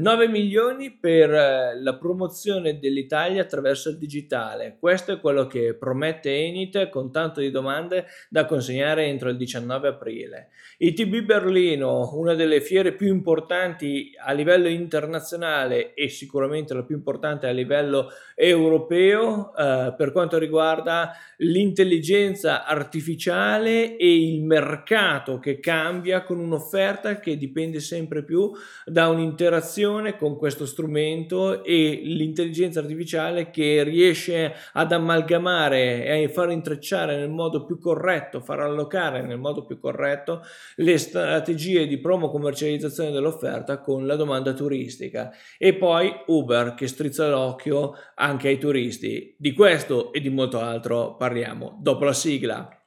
9 milioni per eh, la promozione dell'Italia attraverso il digitale. Questo è quello che promette Enit con tanto di domande da consegnare entro il 19 aprile. ITB Berlino, una delle fiere più importanti a livello internazionale e sicuramente la più importante a livello europeo eh, per quanto riguarda l'intelligenza artificiale e il mercato che cambia con un'offerta che dipende sempre più da un'interazione relazione con questo strumento e l'intelligenza artificiale che riesce ad amalgamare e a far intrecciare nel modo più corretto, far allocare nel modo più corretto le strategie di promo commercializzazione dell'offerta con la domanda turistica e poi Uber che strizza l'occhio anche ai turisti. Di questo e di molto altro parliamo dopo la sigla.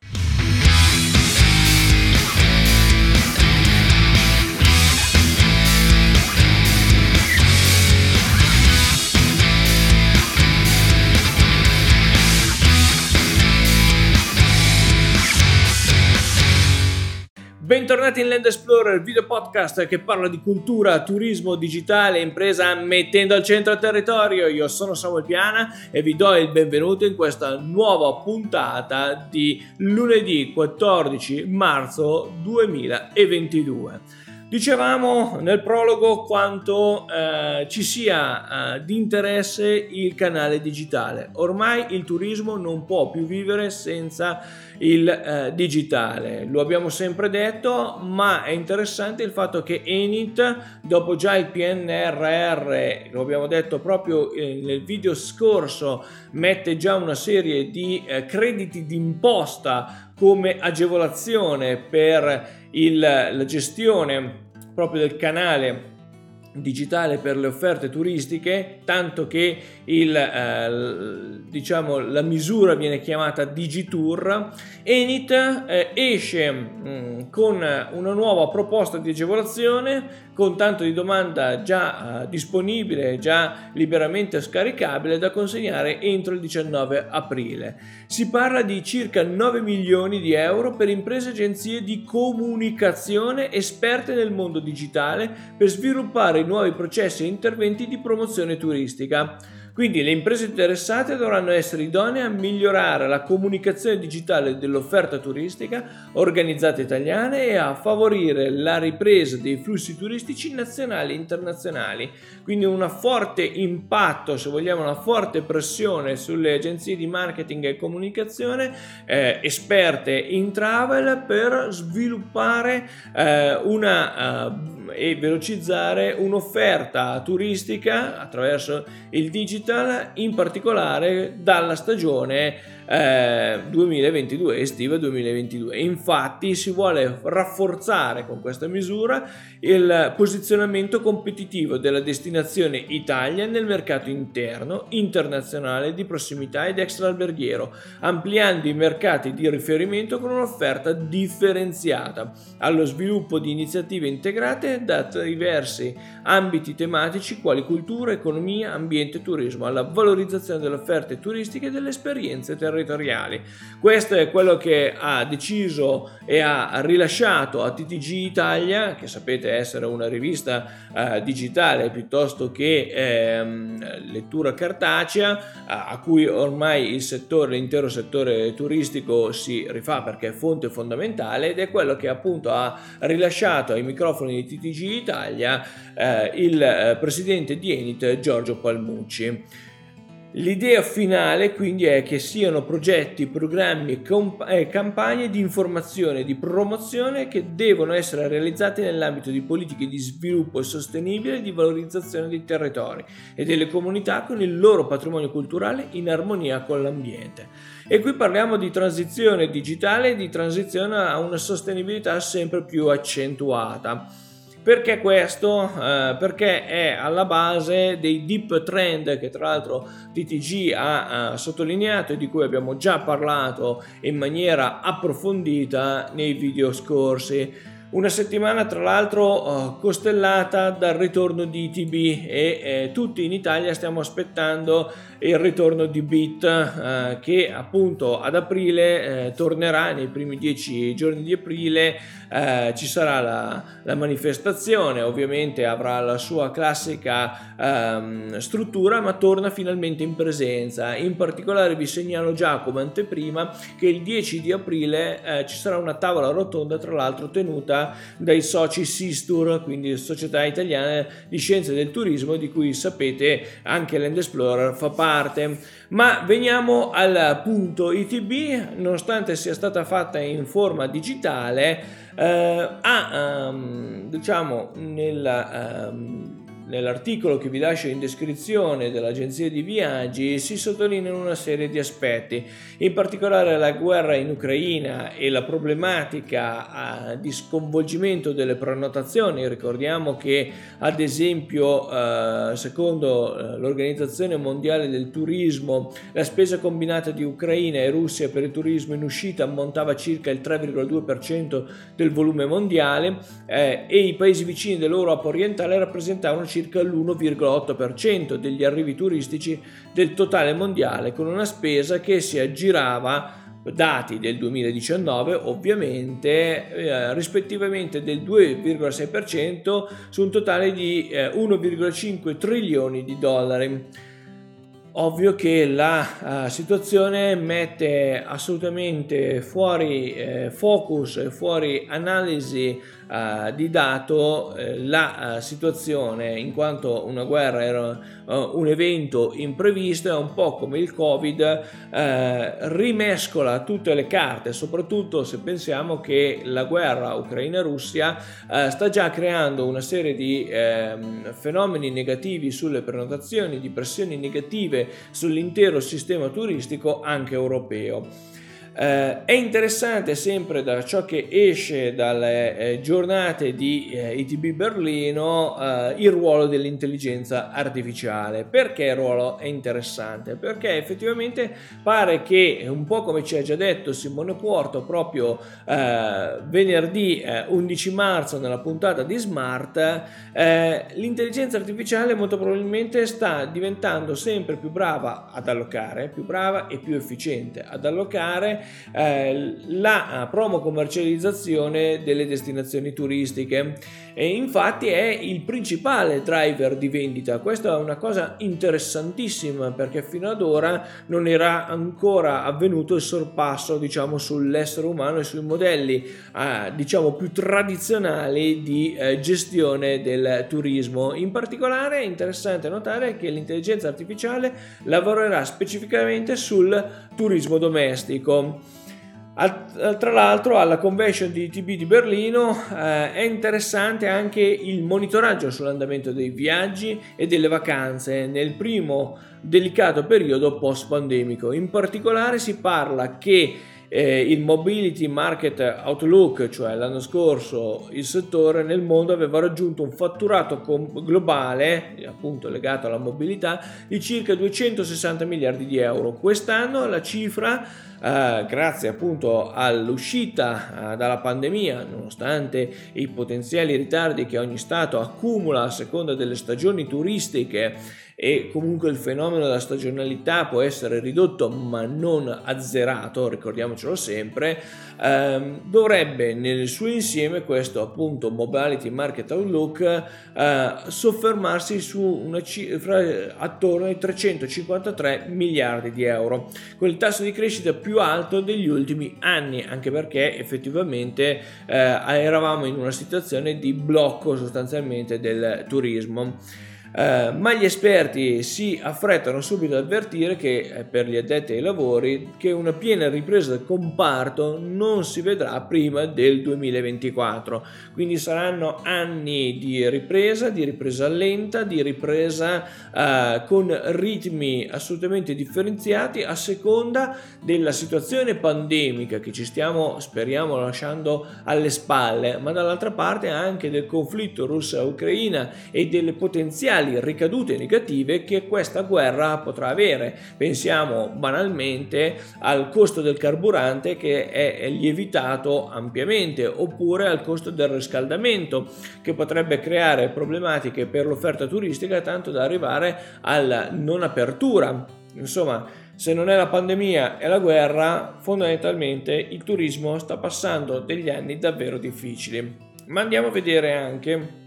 Bentornati in Land Explorer, video podcast che parla di cultura, turismo, digitale, impresa mettendo al centro il territorio. Io sono Samuel Piana e vi do il benvenuto in questa nuova puntata di lunedì 14 marzo 2022. Dicevamo nel prologo quanto eh, ci sia eh, di interesse il canale digitale. Ormai il turismo non può più vivere senza il eh, digitale. Lo abbiamo sempre detto, ma è interessante il fatto che Enit, dopo già il PNRR, lo abbiamo detto proprio eh, nel video scorso, mette già una serie di eh, crediti d'imposta come agevolazione per il, la gestione proprio del canale digitale per le offerte turistiche, tanto che il, eh, diciamo, la misura viene chiamata Digitour. Enit eh, esce mh, mm, con una nuova proposta di agevolazione con tanto di domanda già eh, disponibile, già liberamente scaricabile da consegnare entro il 19 aprile. Si parla di circa 9 milioni di euro per imprese e agenzie di comunicazione esperte nel mondo digitale per sviluppare nuovi processi e interventi di promozione turistica. Quindi le imprese interessate dovranno essere idonee a migliorare la comunicazione digitale dell'offerta turistica organizzata italiana e a favorire la ripresa dei flussi turistici nazionali e internazionali. Quindi un forte impatto, se vogliamo, una forte pressione sulle agenzie di marketing e comunicazione eh, esperte in travel per sviluppare eh, una uh, e velocizzare un'offerta turistica attraverso il digital, in particolare dalla stagione eh, 2022, estiva 2022. Infatti si vuole rafforzare con questa misura il posizionamento competitivo della destinazione Italia nel mercato interno, internazionale, di prossimità ed extraalberghiero, ampliando i mercati di riferimento con un'offerta differenziata allo sviluppo di iniziative integrate da diversi ambiti tematici quali cultura, economia, ambiente e turismo, alla valorizzazione delle offerte turistiche e delle esperienze territoriali. Questo è quello che ha deciso e ha rilasciato a TTG Italia, che sapete essere una rivista eh, digitale piuttosto che ehm, lettura cartacea, a cui ormai il settore, l'intero settore turistico si rifà perché è fonte fondamentale ed è quello che appunto ha rilasciato ai microfoni di TTG Italia eh, il eh, presidente di Enit Giorgio Palmucci. L'idea finale quindi è che siano progetti, programmi e campagne di informazione e di promozione che devono essere realizzati nell'ambito di politiche di sviluppo sostenibile e di valorizzazione dei territori e delle comunità con il loro patrimonio culturale in armonia con l'ambiente. E qui parliamo di transizione digitale e di transizione a una sostenibilità sempre più accentuata. Perché questo? Eh, perché è alla base dei deep trend che tra l'altro TTG ha, ha sottolineato e di cui abbiamo già parlato in maniera approfondita nei video scorsi. Una settimana tra l'altro uh, costellata dal ritorno di ITB e eh, tutti in Italia stiamo aspettando il ritorno di Bit uh, che appunto ad aprile eh, tornerà nei primi dieci giorni di aprile eh, ci sarà la, la, manifestazione ovviamente avrà la sua classica ehm, struttura ma torna finalmente in presenza in particolare vi segnalo già come anteprima che il 10 di aprile eh, ci sarà una tavola rotonda tra l'altro tenuta dai soci Sistur, quindi Società Italiana di Scienze del Turismo, di cui sapete anche Land Explorer fa parte. Ma veniamo al punto ITB, nonostante sia stata fatta in forma digitale, eh, ha um, diciamo nel um, Nell'articolo che vi lascio in descrizione dell'agenzia di viaggi si sottolineano una serie di aspetti, in particolare la guerra in Ucraina e la problematica uh, di sconvolgimento delle prenotazioni. Ricordiamo che ad esempio uh, secondo uh, l'Organizzazione Mondiale del Turismo la spesa combinata di Ucraina e Russia per il turismo in uscita ammontava circa il 3,2% del volume mondiale eh, e i paesi vicini dell'Europa orientale rappresentavano circa l'1,8% degli arrivi turistici del totale mondiale, con una spesa che si aggirava dati del 2019 ovviamente eh, rispettivamente del 2,6% su un totale di eh, 1,5 trilioni di dollari. Ovvio che la uh, situazione mette assolutamente fuori eh, focus fuori analisi uh, di dato eh, la uh, situazione in quanto una guerra era un evento imprevisto è un po' come il covid rimescola tutte le carte soprattutto se pensiamo che la guerra Ucraina-Russia sta già creando una serie di ehm, fenomeni negativi sulle prenotazioni di pressioni negative sull'intero sistema turistico anche europeo. Eh, è interessante sempre da ciò che esce dalle eh, giornate di eh, ITB Berlino eh, il ruolo dell'intelligenza artificiale. Perché il ruolo è interessante? Perché effettivamente pare che, un po' come ci ha già detto Simone Porto proprio eh, venerdì 11 eh, marzo nella puntata di Smart, l'intelligenza artificiale molto probabilmente sta diventando sempre più brava ad allocare, più brava e più efficiente ad allocare eh, la promo commercializzazione delle destinazioni turistiche e infatti è il principale driver di vendita. Questa è una cosa interessantissima perché fino ad ora non era ancora avvenuto il sorpasso diciamo sull'essere umano e sui modelli eh, diciamo più tradizionali di eh, gestione del turismo. In particolare è interessante notare che l'intelligenza artificiale lavorerà specificamente sul turismo domestico. Tra l'altro alla convention di TB di Berlino eh, è interessante anche il monitoraggio sull'andamento dei viaggi e delle vacanze nel primo delicato periodo post pandemico. In particolare si parla che eh, il Mobility Market Outlook, cioè l'anno scorso il settore nel mondo aveva raggiunto un fatturato com- globale, appunto legato alla mobilità, di circa 260 miliardi di euro. Quest'anno la cifra Uh, grazie appunto all'uscita uh, dalla pandemia, nonostante i potenziali ritardi che ogni Stato accumula a seconda delle stagioni turistiche e comunque il fenomeno della stagionalità può essere ridotto ma non azzerato, ricordiamocelo sempre, ehm, dovrebbe nel suo insieme questo appunto Mobility Market Outlook eh, soffermarsi su una cifra attorno ai 353 miliardi di euro, con il tasso di crescita più alto degli ultimi anni, anche perché effettivamente eh, eravamo in una situazione di blocco sostanzialmente del turismo. Eh, ma gli esperti si affrettano subito ad avvertire che eh, per gli addetti ai lavori che una piena ripresa del comparto non si vedrà prima del 2024 quindi saranno anni di ripresa di ripresa lenta di ripresa eh, con ritmi assolutamente differenziati a seconda della situazione pandemica che ci stiamo speriamo lasciando alle spalle ma dall'altra parte anche del conflitto russa-ucraina e delle potenziali potenziali ricadute negative che questa guerra potrà avere. Pensiamo banalmente al costo del carburante che è lievitato ampiamente oppure al costo del riscaldamento che potrebbe creare problematiche per l'offerta turistica tanto da arrivare alla non apertura. Insomma, se non è la pandemia e la guerra, fondamentalmente il turismo sta passando degli anni davvero difficili. Ma andiamo a vedere anche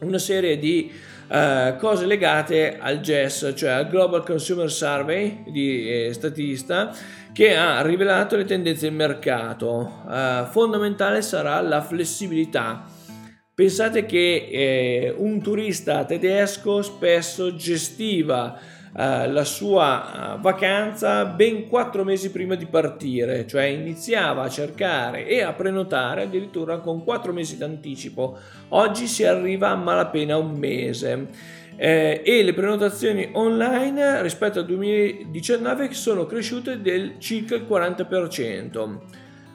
una serie di uh, cose legate al GES, cioè al Global Consumer Survey di eh, Statista, che ha rivelato le tendenze del mercato. Uh, fondamentale sarà la flessibilità. Pensate che eh, un turista tedesco spesso gestiva eh, la sua eh, vacanza ben quattro mesi prima di partire, cioè iniziava a cercare e a prenotare addirittura con quattro mesi d'anticipo. Oggi si arriva a malapena un mese. Eh, e le prenotazioni online rispetto al 2019 sono cresciute del circa il 40%.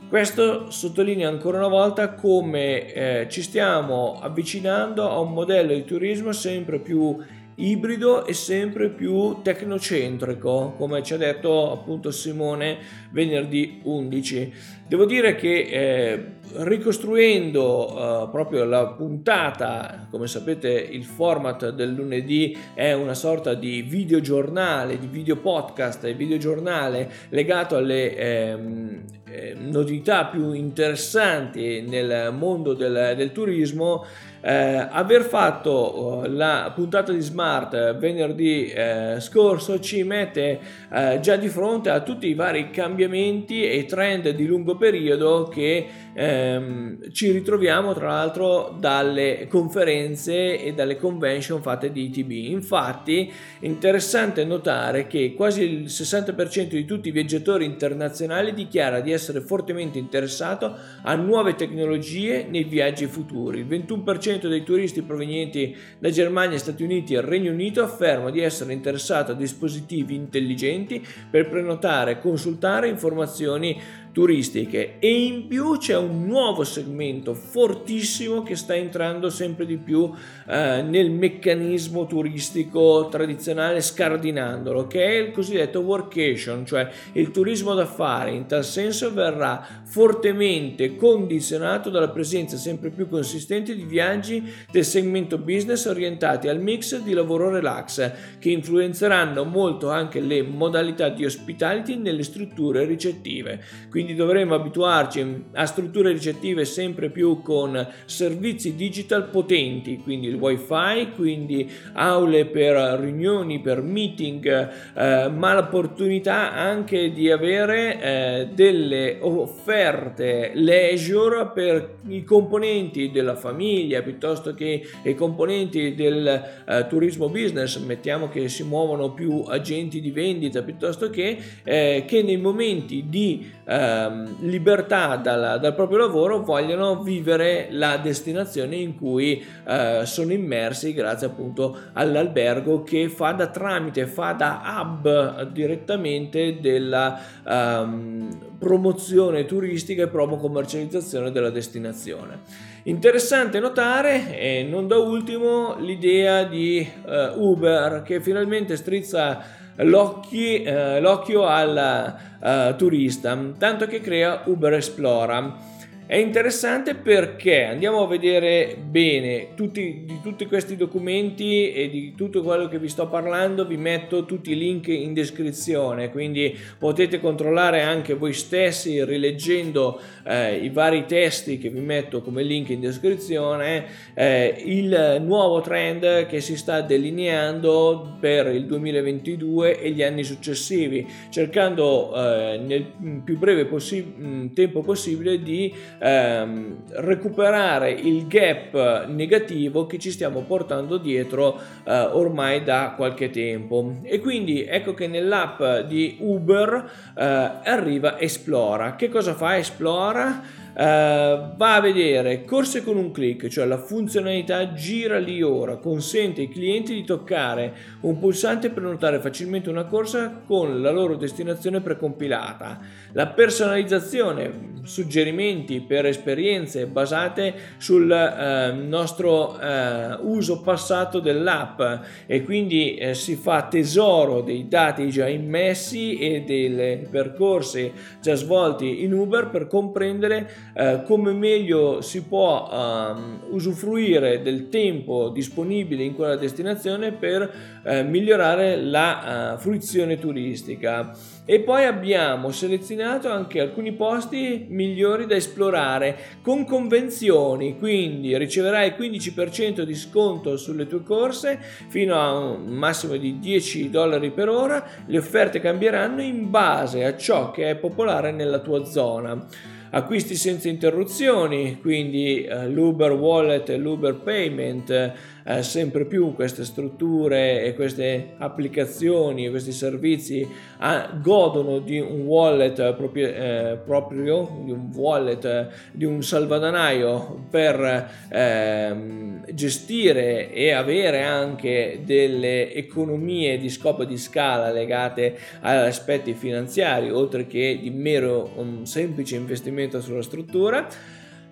Questo sottolinea ancora una volta come eh, ci stiamo avvicinando a un modello di turismo sempre più ibrido e sempre più tecnocentrico, come ci ha detto appunto Simone venerdì 11. Devo dire che eh, ricostruendo eh, proprio la puntata, come sapete il format del lunedì è una sorta di videogiornale, di video podcast e videogiornale legato alle ehm, eh, novità più interessanti nel mondo del, del turismo, eh, aver fatto uh, la puntata di Smart venerdì eh, scorso ci mette eh, già di fronte a tutti i vari cambiamenti e trend di lungo periodo che ehm, ci ritroviamo tra l'altro dalle conferenze e dalle convention fatte di ITB. Infatti interessante notare che quasi il 60% di tutti i viaggiatori internazionali dichiara di essere fortemente interessato a nuove tecnologie nei viaggi futuri. Il 21% dei turisti provenienti da Germania, Stati Uniti e Regno Unito afferma di essere interessato a dispositivi intelligenti per prenotare e consultare informazioni turistiche e in più c'è un nuovo segmento fortissimo che sta entrando sempre di più eh, nel meccanismo turistico tradizionale scardinandolo che è il cosiddetto workation cioè il turismo d'affari. In tal senso verrà fortemente condizionato dalla presenza sempre più consistente di viaggi del segmento business orientati al mix di lavoro relax che influenzeranno molto anche le modalità di hospitality nelle strutture ricettive. Quindi quindi dovremo abituarci a strutture ricettive sempre più con servizi digital potenti, quindi il wifi, quindi aule per riunioni, per meeting, eh, ma l'opportunità anche di avere eh, delle offerte leisure per i componenti della famiglia piuttosto che i componenti del eh, turismo business, mettiamo che si muovono più agenti di vendita piuttosto che, eh, che nei momenti di ehm, libertà dal, dal, proprio lavoro vogliono vivere la destinazione in cui eh, sono immersi grazie appunto all'albergo che fa da tramite, fa da hub direttamente della ehm, promozione turistica e promo commercializzazione della destinazione. Interessante notare, e non da ultimo, l'idea di uh, Uber che finalmente strizza l'occhio, eh, l'occhio al uh, turista, tanto che crea Uber Explora. È interessante perché andiamo a vedere bene tutti, di tutti questi documenti e di tutto quello che vi sto parlando, vi metto tutti i link in descrizione, quindi potete controllare anche voi stessi rileggendo eh, i vari testi che vi metto come link in descrizione, eh, il nuovo trend che si sta delineando per il 2022 e gli anni successivi, cercando eh, nel più breve possi- tempo possibile di ehm, recuperare il gap negativo che ci stiamo portando dietro eh, ormai da qualche tempo. E quindi ecco che nell'app di Uber eh, arriva Esplora. Che cosa fa Esplora? Va a vedere corse con un clic, cioè la funzionalità gira lì ora, consente ai clienti di toccare un pulsante per notare facilmente una corsa con la loro destinazione precompilata. La personalizzazione, suggerimenti per esperienze basate sul eh, nostro eh, uso passato dell'app e quindi si fa tesoro dei dati già immessi e dei percorsi già svolti in Uber per comprendere eh, come meglio si può ehm, usufruire del tempo disponibile in quella destinazione per eh, migliorare la uh, fruizione turistica. E poi abbiamo selezionato anche alcuni posti migliori da esplorare con convenzioni, quindi riceverai il 15% di sconto sulle tue corse fino a un massimo di 10 dollari per ora. Le offerte cambieranno in base a ciò che è popolare nella tua zona acquisti senza interruzioni, quindi eh, l'Uber Wallet e l'Uber Payment eh, sempre più queste strutture e queste applicazioni e questi servizi ah, godono di un wallet proprio, eh, proprio, di un wallet, eh, di un salvadanaio per ehm, gestire e avere anche delle economie di scopo di scala legate agli aspetti finanziari oltre che di mero un semplice investimento sulla struttura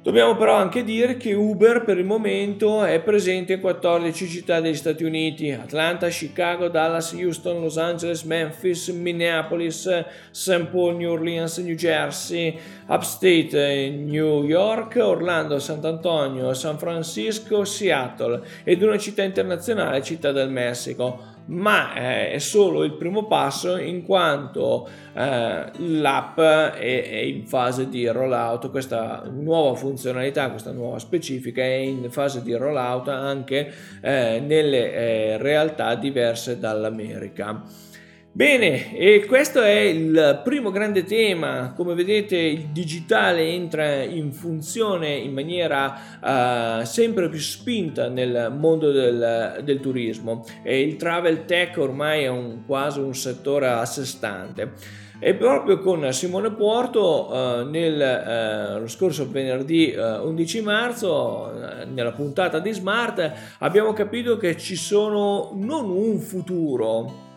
Dobbiamo però anche dire che Uber per il momento è presente in 14 città degli Stati Uniti, Atlanta, Chicago, Dallas, Houston, Los Angeles, Memphis, Minneapolis, St. Paul, New Orleans, New Jersey, Upstate, New York, Orlando, Sant'Antonio, San Francisco, Seattle ed una città internazionale, Città del Messico ma eh, è solo il primo passo in quanto eh, l'app è, è, in fase di rollout, questa nuova funzionalità, questa nuova specifica è in fase di rollout anche eh, nelle eh, realtà diverse dall'America. Bene, e questo è il primo grande tema. Come vedete, il digitale entra in funzione in maniera uh, sempre più spinta nel mondo del, del, turismo e il travel tech ormai è un, quasi un settore a sé stante. E proprio con Simone Porto uh, nel, uh, lo scorso venerdì 11 marzo, nella puntata di Smart, abbiamo capito che ci sono non un futuro,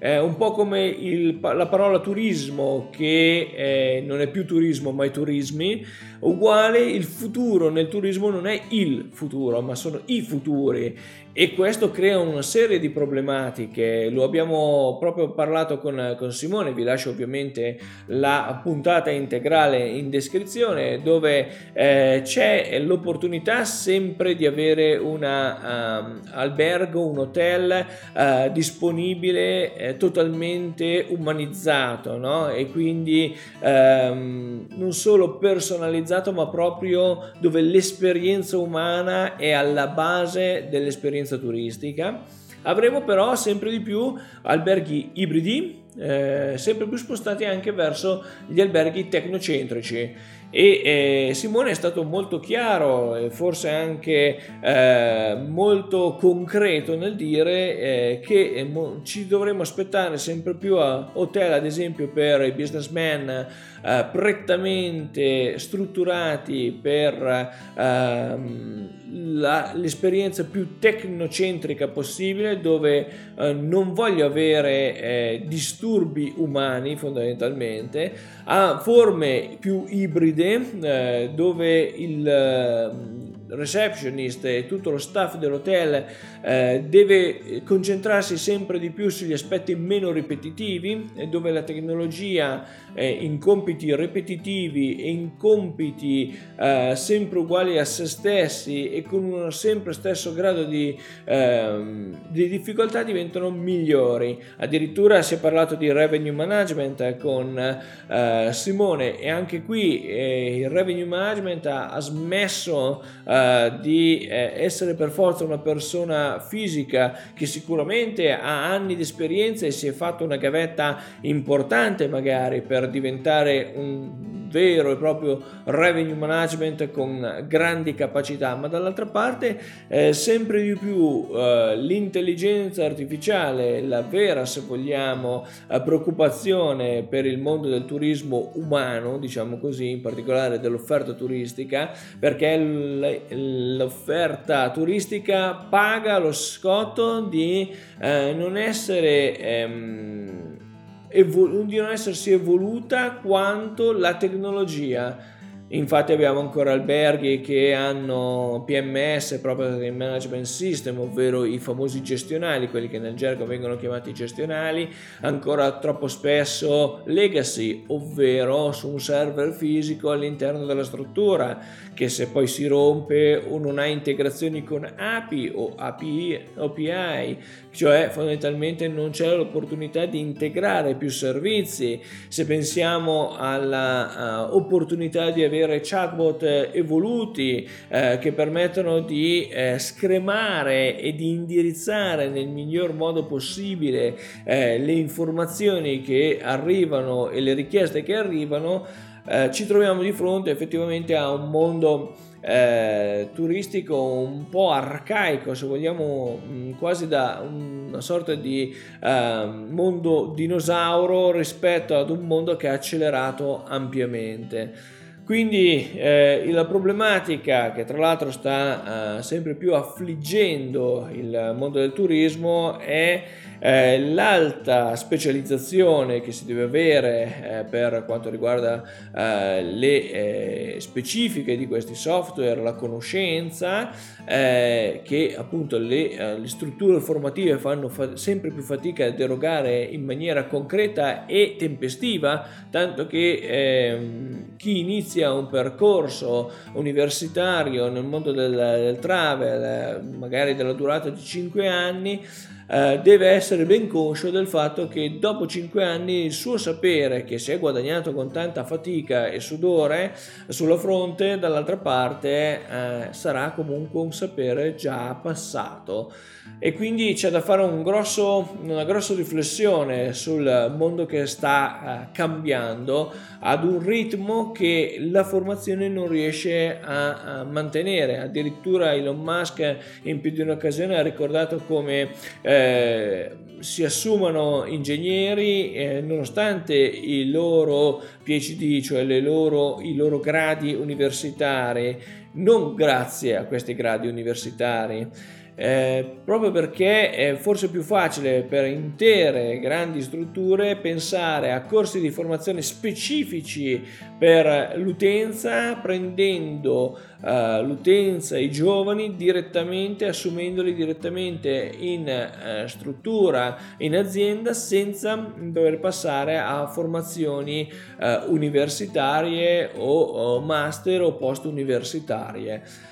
è un po' come il, la parola turismo che eh, non è più turismo ma è turismi, uguale il futuro nel turismo non è il futuro ma sono i futuri e questo crea una serie di problematiche. Lo abbiamo proprio parlato con, con, Simone, vi lascio ovviamente la puntata integrale in descrizione dove eh, c'è l'opportunità sempre di avere un um, albergo, un hotel uh, disponibile eh, totalmente umanizzato no? e quindi um, non solo personalizzato ma proprio dove l'esperienza umana è alla base dell'esperienza esperienza turistica. Avremo però sempre di più alberghi ibridi, eh, sempre più spostati anche verso gli alberghi tecnocentrici e eh, Simone è stato molto chiaro e forse anche eh, molto concreto nel dire eh, che eh, mo- ci dovremmo aspettare sempre più a hotel ad esempio per i businessmen eh, prettamente strutturati per ehm, la, l'esperienza più tecnocentrica possibile dove eh, non voglio avere disturbi umani fondamentalmente a forme più ibride eh, dove il receptionist e tutto lo staff dell'hotel eh, deve concentrarsi sempre di più sugli aspetti meno ripetitivi, dove la tecnologia eh, in compiti ripetitivi e in compiti eh, sempre uguali a se stessi e con un sempre stesso grado di, ehm, di difficoltà diventano migliori. Addirittura si è parlato di revenue management con eh, Simone e anche qui eh, il revenue management ha, ha smesso eh, eh, di eh, essere per forza una persona fisica che sicuramente ha anni di esperienza e si è fatto una gavetta importante magari per diventare un vero e proprio revenue management con grandi capacità, ma dall'altra parte eh, sempre di più eh, l'intelligenza artificiale, la vera se vogliamo eh, preoccupazione per il mondo del turismo umano, diciamo così, in particolare dell'offerta turistica, perché l'offerta turistica paga lo scotto di eh, non essere ehm, evol- di non essersi evoluta quanto la tecnologia Infatti abbiamo ancora alberghi che hanno PMS, Property Management System, ovvero i famosi gestionali, quelli che nel gergo vengono chiamati gestionali, ancora troppo spesso legacy, ovvero su un server fisico all'interno della struttura, che se poi si rompe o non ha integrazioni con API o API, API cioè fondamentalmente non c'è l'opportunità di integrare più servizi. Se pensiamo all'opportunità uh, di avere avere chatbot eh, evoluti eh, che permettono di eh, scremare e di indirizzare nel miglior modo possibile eh, le informazioni che arrivano e le richieste che arrivano, eh, ci troviamo di fronte effettivamente a un mondo eh, turistico un po' arcaico, se vogliamo, mh, quasi da una sorta di eh, mondo dinosauro rispetto ad un mondo che ha accelerato ampiamente. Quindi eh, la problematica che tra l'altro sta eh, sempre più affliggendo il mondo del turismo è eh, l'alta specializzazione che si deve avere eh, per quanto riguarda eh, le eh, specifiche di questi software, la conoscenza, eh, che appunto le, eh, le, strutture formative fanno fa- sempre più fatica a derogare in maniera concreta e tempestiva, tanto che ehm, chi inizia un percorso universitario nel mondo del, del travel, magari della durata di 5 anni, eh, deve essere ben conscio del fatto che dopo 5 anni il suo sapere che si è guadagnato con tanta fatica e sudore sulla fronte dall'altra parte eh, sarà comunque un sapere già passato. E quindi c'è da fare un grosso, una grossa riflessione sul mondo che sta eh, cambiando ad un ritmo che la formazione non riesce a, a, mantenere. Addirittura Elon Musk in più di un'occasione ha ricordato come eh, si assumano ingegneri eh, nonostante i loro PhD cioè loro, i loro gradi universitari non grazie a questi gradi universitari eh, proprio perché è forse più facile per intere grandi strutture pensare a corsi di formazione specifici per l'utenza, prendendo uh, l'utenza, i giovani direttamente, assumendoli direttamente in uh, struttura, in azienda, senza dover passare a formazioni uh, universitarie o, o master o post universitarie.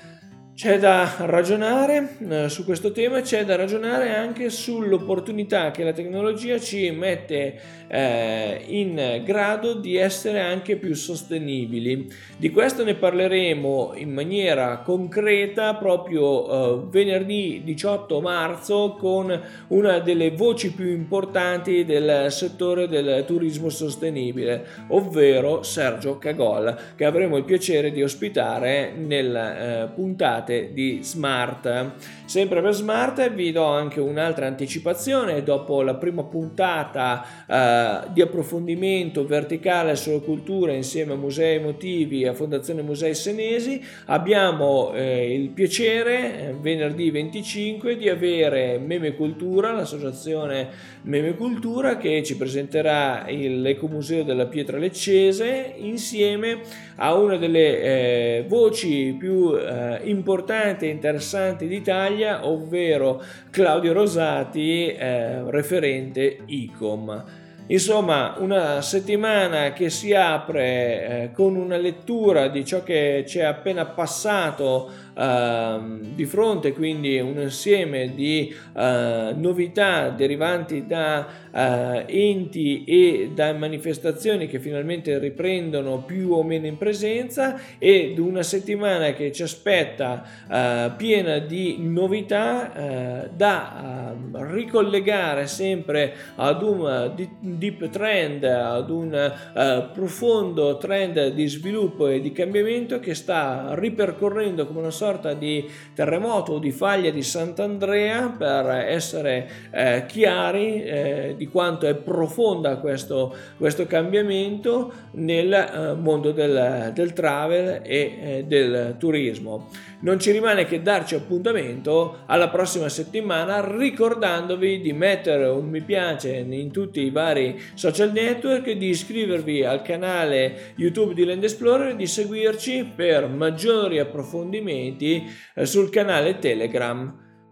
C'è da ragionare eh, su questo tema, c'è da ragionare anche sull'opportunità che la tecnologia ci mette eh, in grado di essere anche più sostenibili. Di questo ne parleremo in maniera concreta proprio eh, venerdì 18 marzo con una delle voci più importanti del settore del turismo sostenibile, ovvero Sergio Cagol, che avremo il piacere di ospitare nella eh, puntata puntate di Smart. Sempre per Smart vi do anche un'altra anticipazione, dopo la prima puntata eh, di approfondimento verticale sulla cultura insieme a Musei Emotivi e a Fondazione Musei Senesi, abbiamo eh, il piacere eh, venerdì 25 di avere Meme Cultura, l'associazione Meme Cultura che ci presenterà l'Ecomuseo della Pietra Leccese insieme a una delle eh, voci più eh, importanti e interessanti d'Italia, ovvero Claudio Rosati, eh, referente ICOM. Insomma, una settimana che si apre eh, con una lettura di ciò che ci è appena passato di fronte quindi un insieme di uh, novità derivanti da uh, enti e da manifestazioni che finalmente riprendono più o meno in presenza ed una settimana che ci aspetta uh, piena di novità da ehm, ricollegare sempre ad un deep trend, ad un profondo trend di sviluppo e di cambiamento che sta ripercorrendo come una sorta di terremoto o di faglia di Sant'Andrea per essere eh, chiari eh, di quanto è profonda questo, questo cambiamento nel eh, mondo del, del, travel e eh, del turismo. Non ci rimane che darci appuntamento alla prossima settimana ricordandovi di mettere un mi piace in tutti i vari social network, di iscrivervi al canale YouTube di Land Explorer e di seguirci per maggiori approfondimenti eh, sul canale Telegram